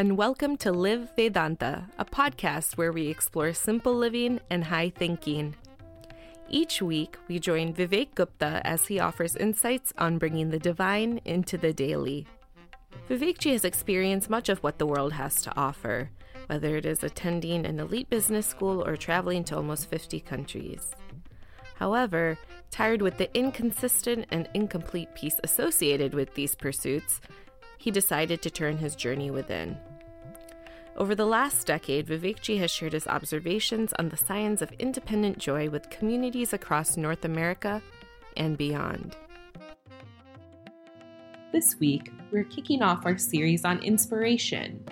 and welcome to Live Vedanta, a podcast where we explore simple living and high thinking. Each week, we join Vivek Gupta as he offers insights on bringing the divine into the daily. Vivekji has experienced much of what the world has to offer, whether it is attending an elite business school or traveling to almost 50 countries. However, tired with the inconsistent and incomplete peace associated with these pursuits, he decided to turn his journey within. Over the last decade, Vivekji has shared his observations on the science of independent joy with communities across North America and beyond. This week, we're kicking off our series on inspiration.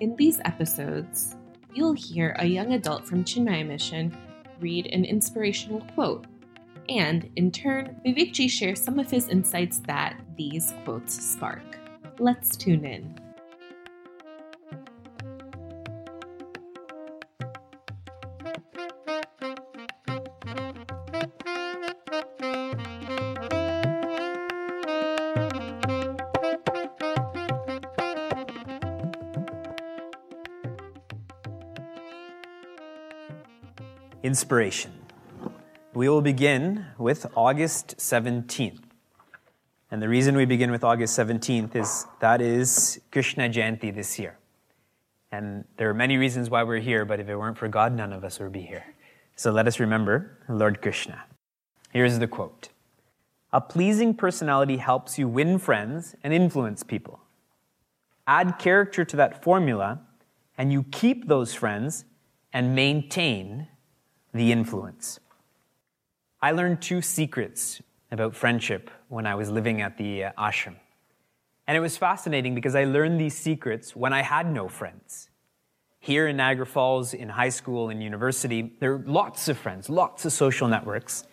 In these episodes, you'll hear a young adult from Chinmaya Mission read an inspirational quote, and in turn, Vivekji shares some of his insights that these quotes spark. Let's tune in. Inspiration. We will begin with August 17th. And the reason we begin with August 17th is that is Krishna Jayanti this year. And there are many reasons why we're here, but if it weren't for God, none of us would be here. So let us remember Lord Krishna. Here's the quote A pleasing personality helps you win friends and influence people. Add character to that formula, and you keep those friends and maintain the influence. I learned two secrets about friendship when I was living at the uh, ashram. And it was fascinating because I learned these secrets when I had no friends. Here in Niagara Falls, in high school and university, there are lots of friends, lots of social networks.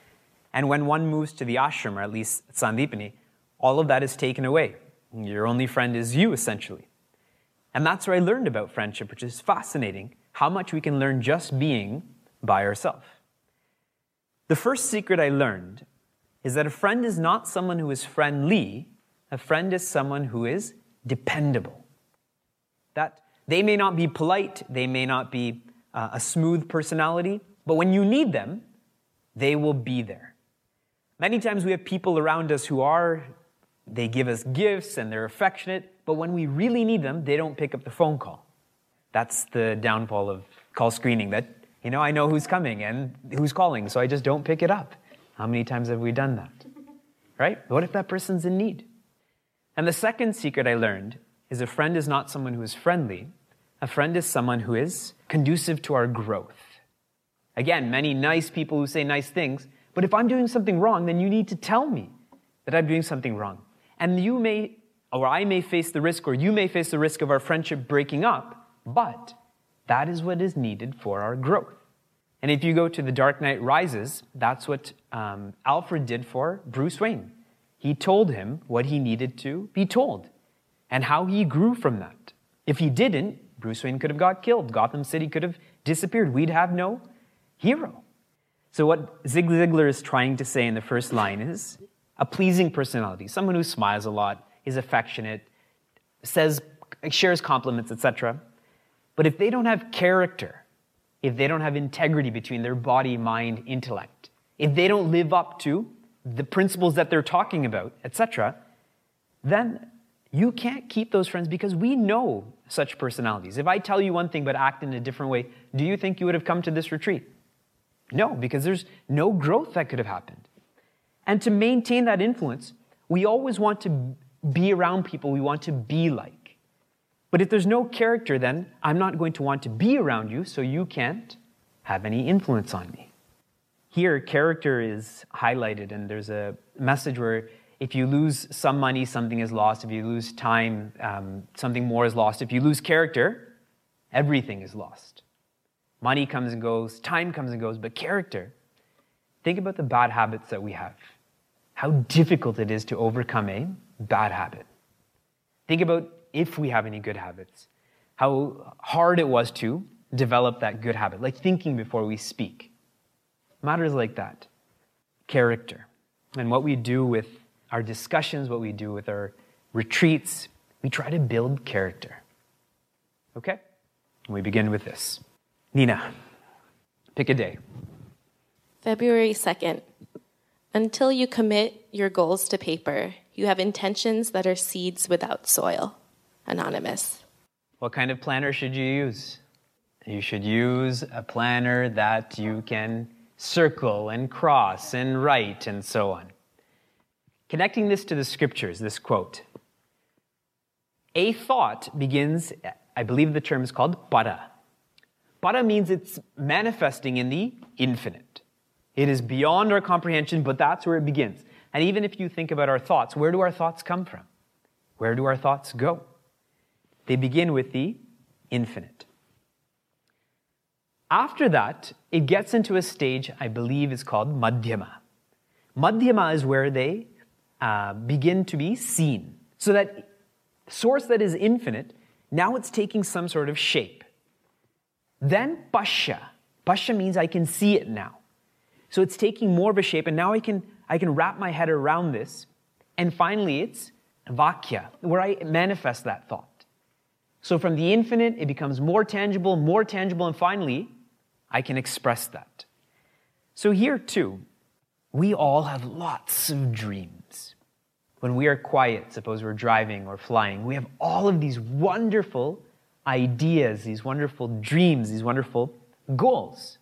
And when one moves to the ashram, or at least Sandeepany, all of that is taken away. Your only friend is you, essentially. And that's where I learned about friendship, which is fascinating how much we can learn just being by herself. The first secret I learned is that a friend is not someone who is friendly, a friend is someone who is dependable. That they may not be polite, they may not be uh, a smooth personality, but when you need them, they will be there. Many times we have people around us who are, they give us gifts and they're affectionate, but when we really need them, they don't pick up the phone call. That's the downfall of call screening, that, you know, I know who's coming and who's calling, so I just don't pick it up. How many times have we done that? Right? What if that person's in need? And the second secret I learned is a friend is not someone who is friendly. A friend is someone who is conducive to our growth. Again, many nice people who say nice things, but if I'm doing something wrong, then you need to tell me that I'm doing something wrong. And you may, or I may face the risk, or you may face the risk of our friendship breaking up, but that is what is needed for our growth. And if you go to The Dark Knight Rises, that's what um, Alfred did for Bruce Wayne. He told him what he needed to be told and how he grew from that. If he didn't, Bruce Wayne could have got killed. Gotham City could have disappeared. We'd have no hero. So, what Zig Ziglar is trying to say in the first line is a pleasing personality, someone who smiles a lot, is affectionate, says, shares compliments, etc. But if they don't have character, if they don't have integrity between their body, mind, intellect, if they don't live up to the principles that they're talking about, etc., then you can't keep those friends because we know such personalities. If I tell you one thing but act in a different way, do you think you would have come to this retreat? No, because there's no growth that could have happened. And to maintain that influence, we always want to be around people we want to be like. But if there's no character, then I'm not going to want to be around you, so you can't have any influence on me. Here, character is highlighted, and there's a message where if you lose some money, something is lost. If you lose time, um, something more is lost. If you lose character, everything is lost. Money comes and goes, time comes and goes, but character, think about the bad habits that we have. How difficult it is to overcome a bad habit. Think about if we have any good habits, how hard it was to develop that good habit, like thinking before we speak. Matters like that. Character. And what we do with our discussions, what we do with our retreats, we try to build character. Okay? We begin with this. Nina, pick a day. February 2nd. Until you commit your goals to paper, you have intentions that are seeds without soil. Anonymous. What kind of planner should you use? You should use a planner that you can circle and cross and write and so on. Connecting this to the scriptures, this quote A thought begins, I believe the term is called para. Para means it's manifesting in the infinite. It is beyond our comprehension, but that's where it begins. And even if you think about our thoughts, where do our thoughts come from? Where do our thoughts go? They begin with the infinite. After that, it gets into a stage I believe is called madhyama. Madhyama is where they uh, begin to be seen. So that source that is infinite, now it's taking some sort of shape. Then pasha. Pasha means I can see it now. So it's taking more of a shape, and now I can, I can wrap my head around this. And finally, it's vakya, where I manifest that thought. So from the infinite, it becomes more tangible, more tangible, and finally, I can express that. So here too, we all have lots of dreams. When we are quiet, suppose we're driving or flying, we have all of these wonderful ideas, these wonderful dreams, these wonderful goals.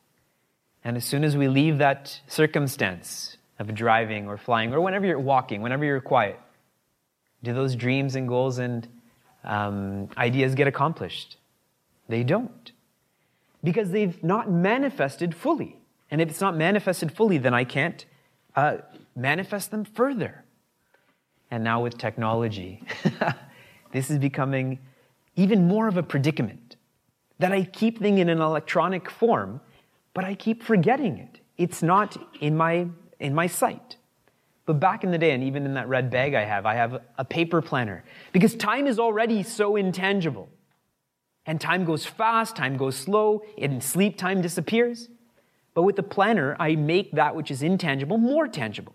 And as soon as we leave that circumstance of driving or flying, or whenever you're walking, whenever you're quiet, do those dreams and goals and um, ideas get accomplished? They don't. Because they've not manifested fully. And if it's not manifested fully, then I can't uh, manifest them further. And now with technology, this is becoming even more of a predicament that I keep things in an electronic form but I keep forgetting it. It's not in my, in my sight. But back in the day, and even in that red bag I have, I have a paper planner because time is already so intangible. And time goes fast, time goes slow, and sleep time disappears. But with the planner, I make that which is intangible more tangible.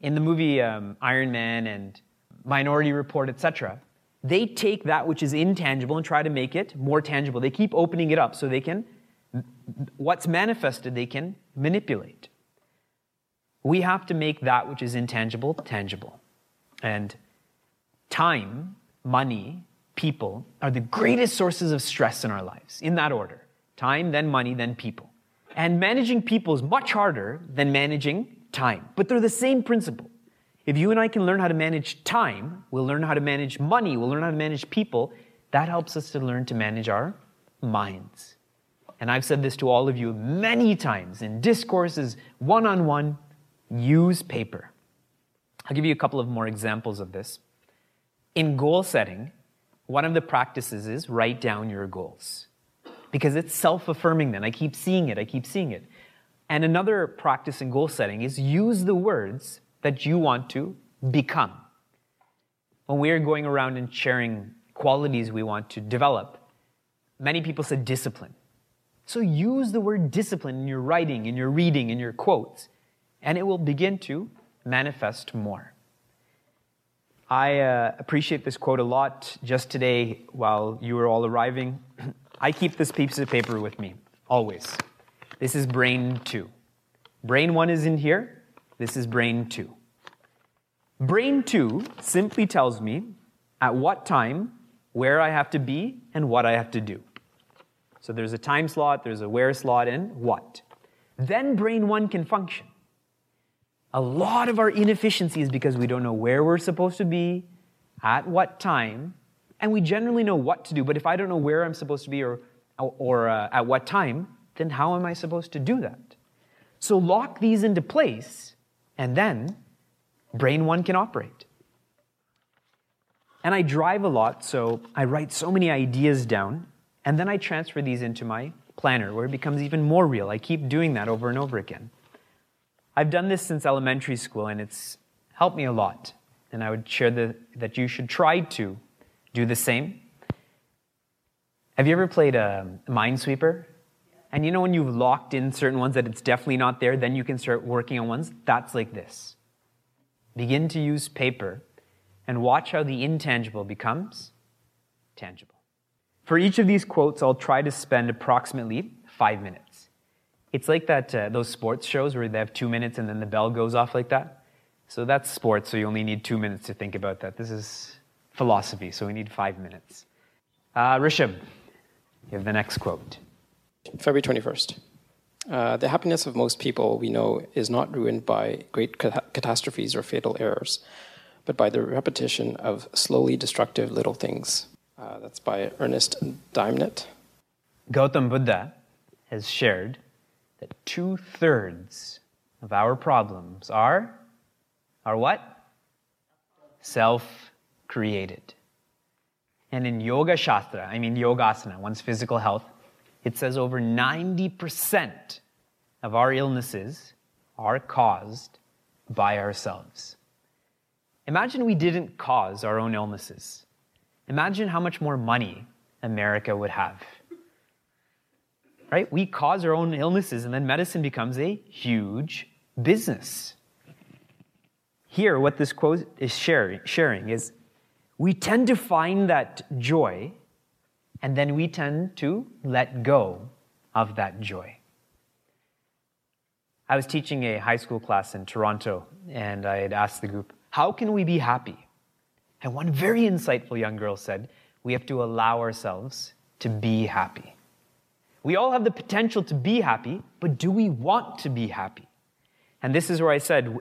In the movie um, Iron Man and Minority Report, etc., they take that which is intangible and try to make it more tangible. They keep opening it up so they can what's manifested they can manipulate. We have to make that which is intangible tangible. And time, money, people are the greatest sources of stress in our lives, in that order time, then money, then people. And managing people is much harder than managing time, but they're the same principle. If you and I can learn how to manage time, we'll learn how to manage money, we'll learn how to manage people. That helps us to learn to manage our minds and I've said this to all of you many times in discourses, one on one, use paper. I'll give you a couple of more examples of this. In goal setting, one of the practices is write down your goals because it's self affirming then. I keep seeing it, I keep seeing it. And another practice in goal setting is use the words that you want to become. When we are going around and sharing qualities we want to develop, many people said discipline. So use the word discipline in your writing, in your reading, in your quotes, and it will begin to manifest more. I uh, appreciate this quote a lot. Just today, while you were all arriving, I keep this piece of paper with me, always. This is brain two. Brain one is in here. This is brain two. Brain two simply tells me at what time, where I have to be, and what I have to do. So there's a time slot, there's a where slot, and what. Then brain one can function. A lot of our inefficiency is because we don't know where we're supposed to be, at what time, and we generally know what to do. But if I don't know where I'm supposed to be or, or uh, at what time, then how am I supposed to do that? So lock these into place, and then brain one can operate. And I drive a lot, so I write so many ideas down and then I transfer these into my planner where it becomes even more real. I keep doing that over and over again. I've done this since elementary school and it's helped me a lot. And I would share the, that you should try to do the same. Have you ever played a Minesweeper? And you know when you've locked in certain ones that it's definitely not there, then you can start working on ones? That's like this. Begin to use paper and watch how the intangible becomes tangible. For each of these quotes, I'll try to spend approximately five minutes. It's like that uh, those sports shows where they have two minutes and then the bell goes off like that. So that's sports, so you only need two minutes to think about that. This is philosophy, so we need five minutes. Uh, Rishabh, you have the next quote. February 21st. Uh, the happiness of most people we know is not ruined by great catastrophes or fatal errors, but by the repetition of slowly destructive little things. Uh, that's by Ernest Dimnet. Gautam Buddha has shared that two thirds of our problems are, are what? Self created. And in Yoga Shastra, I mean Yogasana, one's physical health, it says over 90% of our illnesses are caused by ourselves. Imagine we didn't cause our own illnesses. Imagine how much more money America would have. Right? We cause our own illnesses, and then medicine becomes a huge business. Here, what this quote is sharing, is we tend to find that joy and then we tend to let go of that joy. I was teaching a high school class in Toronto, and I had asked the group, How can we be happy? And one very insightful young girl said, We have to allow ourselves to be happy. We all have the potential to be happy, but do we want to be happy? And this is where I said,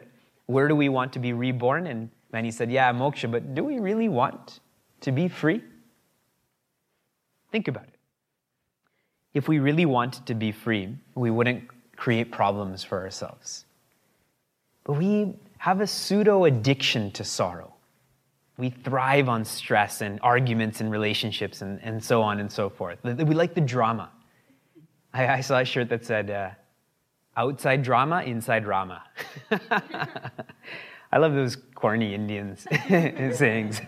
Where do we want to be reborn? And many said, Yeah, moksha, but do we really want to be free? Think about it. If we really wanted to be free, we wouldn't create problems for ourselves. But we have a pseudo addiction to sorrow. We thrive on stress and arguments and relationships and, and so on and so forth. We like the drama. I, I saw a shirt that said, uh, outside drama, inside Rama. I love those corny Indians sayings.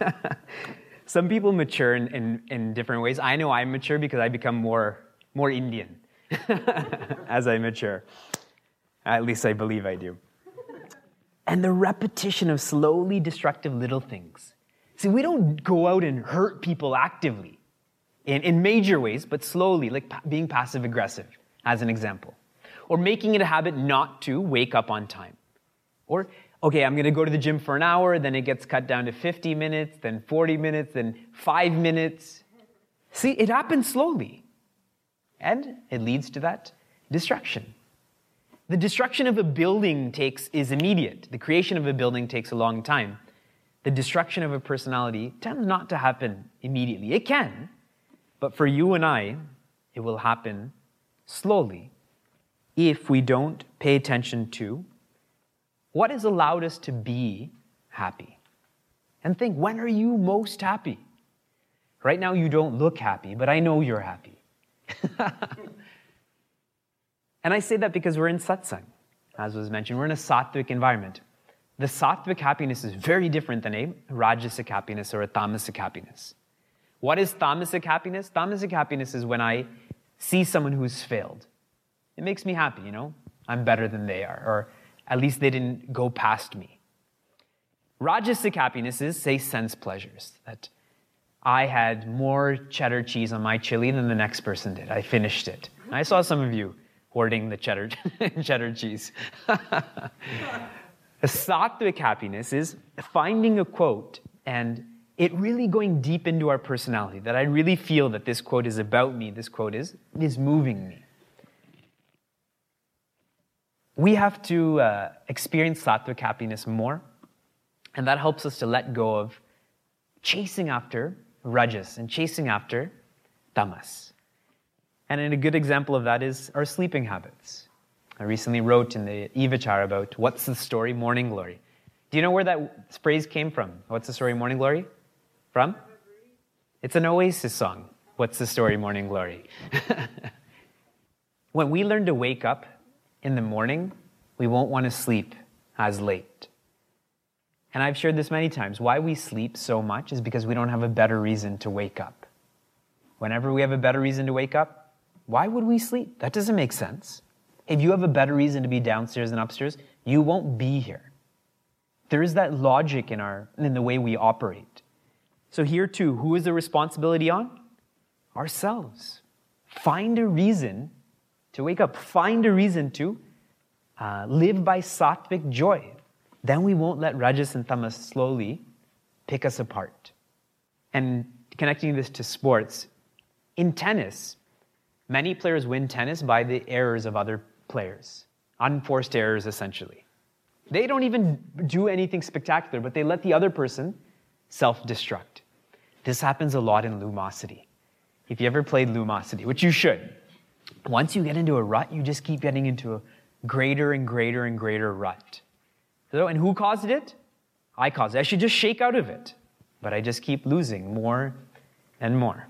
some people mature in, in, in, different ways. I know I mature because I become more, more Indian as I mature. At least I believe I do. And the repetition of slowly destructive little things. See, we don't go out and hurt people actively in, in major ways, but slowly, like pa- being passive aggressive, as an example. Or making it a habit not to wake up on time. Or okay, I'm to go to the gym for an hour, then it gets cut down to 50 minutes, then 40 minutes, then five minutes. See, it happens slowly. And it leads to that destruction. The destruction of a building takes, is immediate. The creation of a building takes a long time. The destruction of a personality tends not to happen immediately. It can, but for you and I, it will happen slowly if we don't pay attention to what has allowed us to be happy? And think, when are you most happy? Right now, you don't look happy, but I know you're happy. and I say that because we're in satsang, as was mentioned. We're in a sattvic environment. The sattvic happiness is very different than a rajasic happiness or a tamasic happiness. What is tamasic happiness? Tamasic happiness is when I see someone who's failed. It makes me happy, you know? I'm better than they are. Or at least they didn't go past me. Rajasic happiness is, say, sense pleasures. That I had more cheddar cheese on my chili than the next person did. I finished it. I saw some of you hoarding the cheddar, cheddar cheese. sattvic happiness is finding a quote and it really going deep into our personality, that I really feel that this quote is about me, this quote is, is moving me we have to uh, experience sattvic happiness more, and that helps us to let go of chasing after rajas and chasing after tamas. And a good example of that is our sleeping habits. I recently wrote in the e-vichar about what's the story morning glory. Do you know where that phrase came from? What's the story morning glory? From? It's an Oasis song. What's the story morning glory? when we learn to wake up in the morning, we won't want to sleep as late. And I've shared this many times. Why we sleep so much is because we don't have a better reason to wake up. Whenever we have a better reason to wake up, why would we sleep? That doesn't make sense. If you have a better reason to be downstairs and upstairs, you won't be here. There is that logic in our in the way we operate. So here too, who is the responsibility on? ourselves. Find a reason to wake up, find a reason to uh, live by sattvic joy. Then we won't let rajas and tamas slowly pick us apart. And connecting this to sports, in tennis, many players win tennis by the errors of other players, unforced errors essentially. They don't even do anything spectacular, but they let the other person self destruct. This happens a lot in lumosity. If you ever played lumosity, which you should, once you get into a rut, you just keep getting into a greater and greater and greater rut. So, and who caused it? I caused it. I should just shake out of it. But I just keep losing more and more.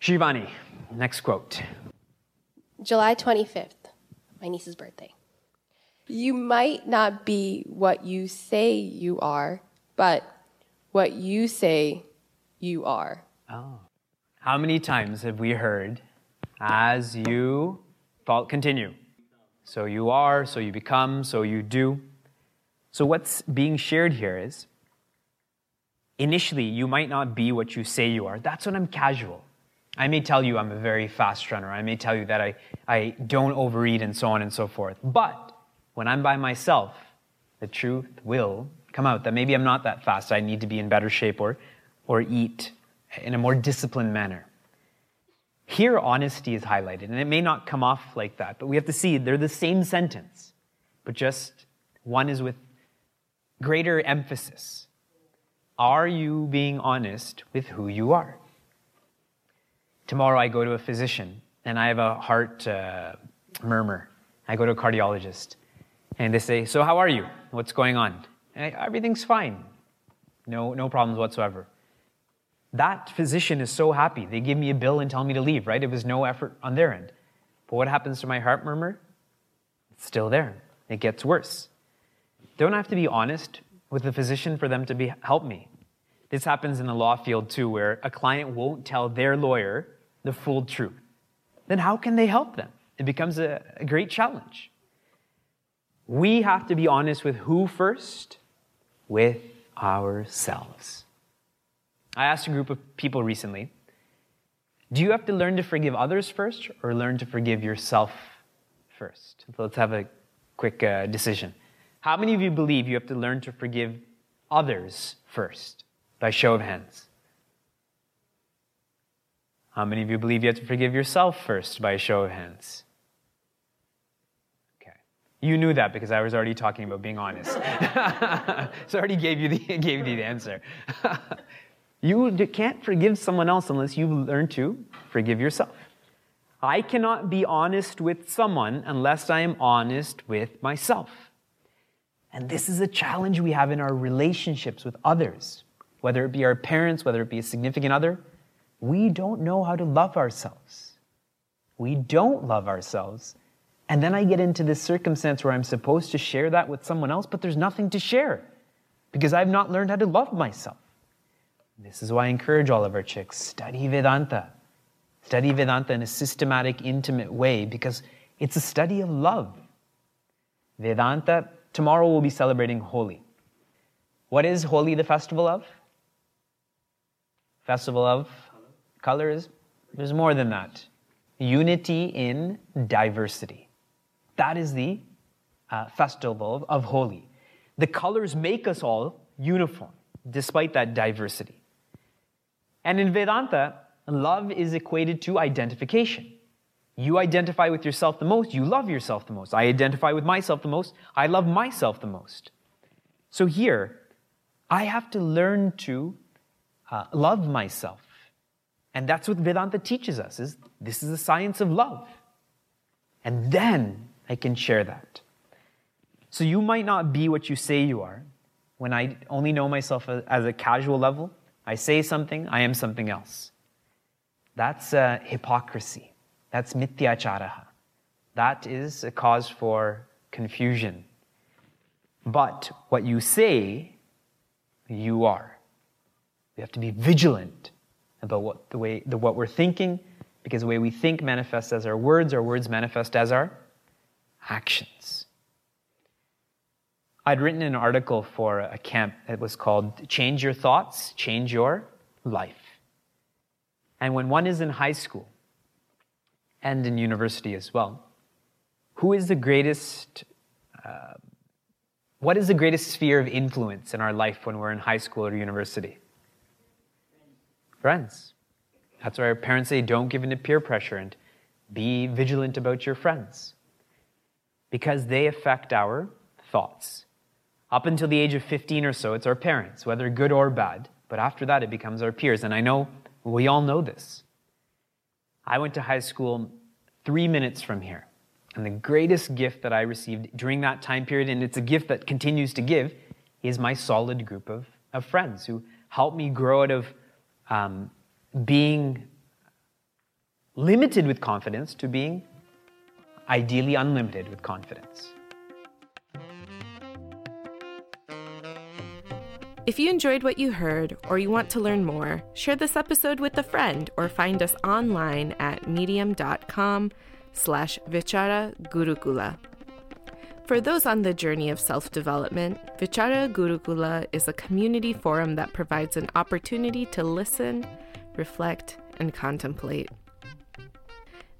Shivani, next quote. July 25th, my niece's birthday. You might not be what you say you are, but what you say you are. Oh. How many times have we heard, as you continue? So you are, so you become, so you do. So what's being shared here is initially, you might not be what you say you are. That's when I'm casual. I may tell you I'm a very fast runner. I may tell you that I, I don't overeat and so on and so forth. But when I'm by myself, the truth will come out that maybe I'm not that fast. I need to be in better shape or, or eat in a more disciplined manner. Here, honesty is highlighted, and it may not come off like that, but we have to see they're the same sentence, but just one is with greater emphasis. Are you being honest with who you are? Tomorrow, I go to a physician and I have a heart uh, murmur. I go to a cardiologist and they say, So, how are you? What's going on? I, Everything's fine. No, no problems whatsoever that physician is so happy. They give me a bill and tell me to leave, right? It was no effort on their end. But what happens to my heart murmur? It's still there. It gets worse. Don't I have to be honest with the physician for them to be, help me. This happens in the law field too, where a client won't tell their lawyer the full truth. Then how can they help them? It becomes a, a great challenge. We have to be honest with who first? With ourselves. I asked a group of people recently Do you have to learn to forgive others first or learn to forgive yourself first? Let's have a quick uh, decision. How many of you believe you have to learn to forgive others first? By show of hands. How many of you believe you have to forgive yourself first? By show of hands. You knew that because I was already talking about being honest. so I already gave you the, gave you the answer. You can't forgive someone else unless you learn to forgive yourself. I cannot be honest with someone unless I am honest with myself. And this is a challenge we have in our relationships with others, whether it be our parents, whether it be a significant other. We don't know how to love ourselves. We don't love ourselves. And then I get into this circumstance where I'm supposed to share that with someone else, but there's nothing to share because I've not learned how to love myself. This is why I encourage all of our CHYKs study Vedanta. Study Vedanta in a systematic, intimate way because it's a study of love. Vedanta, tomorrow we'll be celebrating Holi. What is Holi the festival of? Festival of colors? There's more than that. Unity in diversity. That is the uh, festival of Holi. The colors make us all uniform, despite that diversity. And in Vedanta, love is equated to identification. You identify with yourself the most, you love yourself the most. I identify with myself the most, I love myself the most. So here, I have to learn to uh, love myself. And that's what Vedanta teaches us is this is the science of love. And then I can share that. So you might not be what you say you are. When I only know myself as a casual level, I say something, I am something else. That's uh, hypocrisy. That's mithyacharaha. That is a cause for confusion. But what you say, you are. We have to be vigilant about what, the way, the, what we're thinking, because the way we think manifests as our words, our words manifest as our actions. I'd written an article for a camp. that was called Change Your Thoughts, Change Your Life. And when one is in high school and in university as well, who is the greatest, uh, what is the greatest sphere of influence in our life when we're in high school or university? Friends. That's why our parents say don't give in to peer pressure and be vigilant about your friends. Because they affect our thoughts. Up until the age of 15 or so, it's our parents, whether good or bad. But after that, it becomes our peers. And I know we all know this. I went to high school three minutes from here. And the greatest gift that I received during that time period, and it's a gift that continues to give, is my solid group of, of friends who helped me grow out of um, being limited with confidence to being ideally unlimited with confidence. If you enjoyed what you heard or you want to learn more, share this episode with a friend or find us online at medium.com slash vichara gurukula. For those on the journey of self development, Vichara Gurukula is a community forum that provides an opportunity to listen, reflect, and contemplate.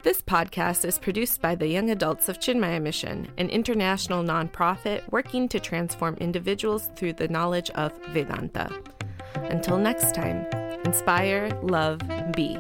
This podcast is produced by the Young Adults of Chinmaya Mission, an international nonprofit working to transform individuals through the knowledge of Vedanta. Until next time, inspire, love, be.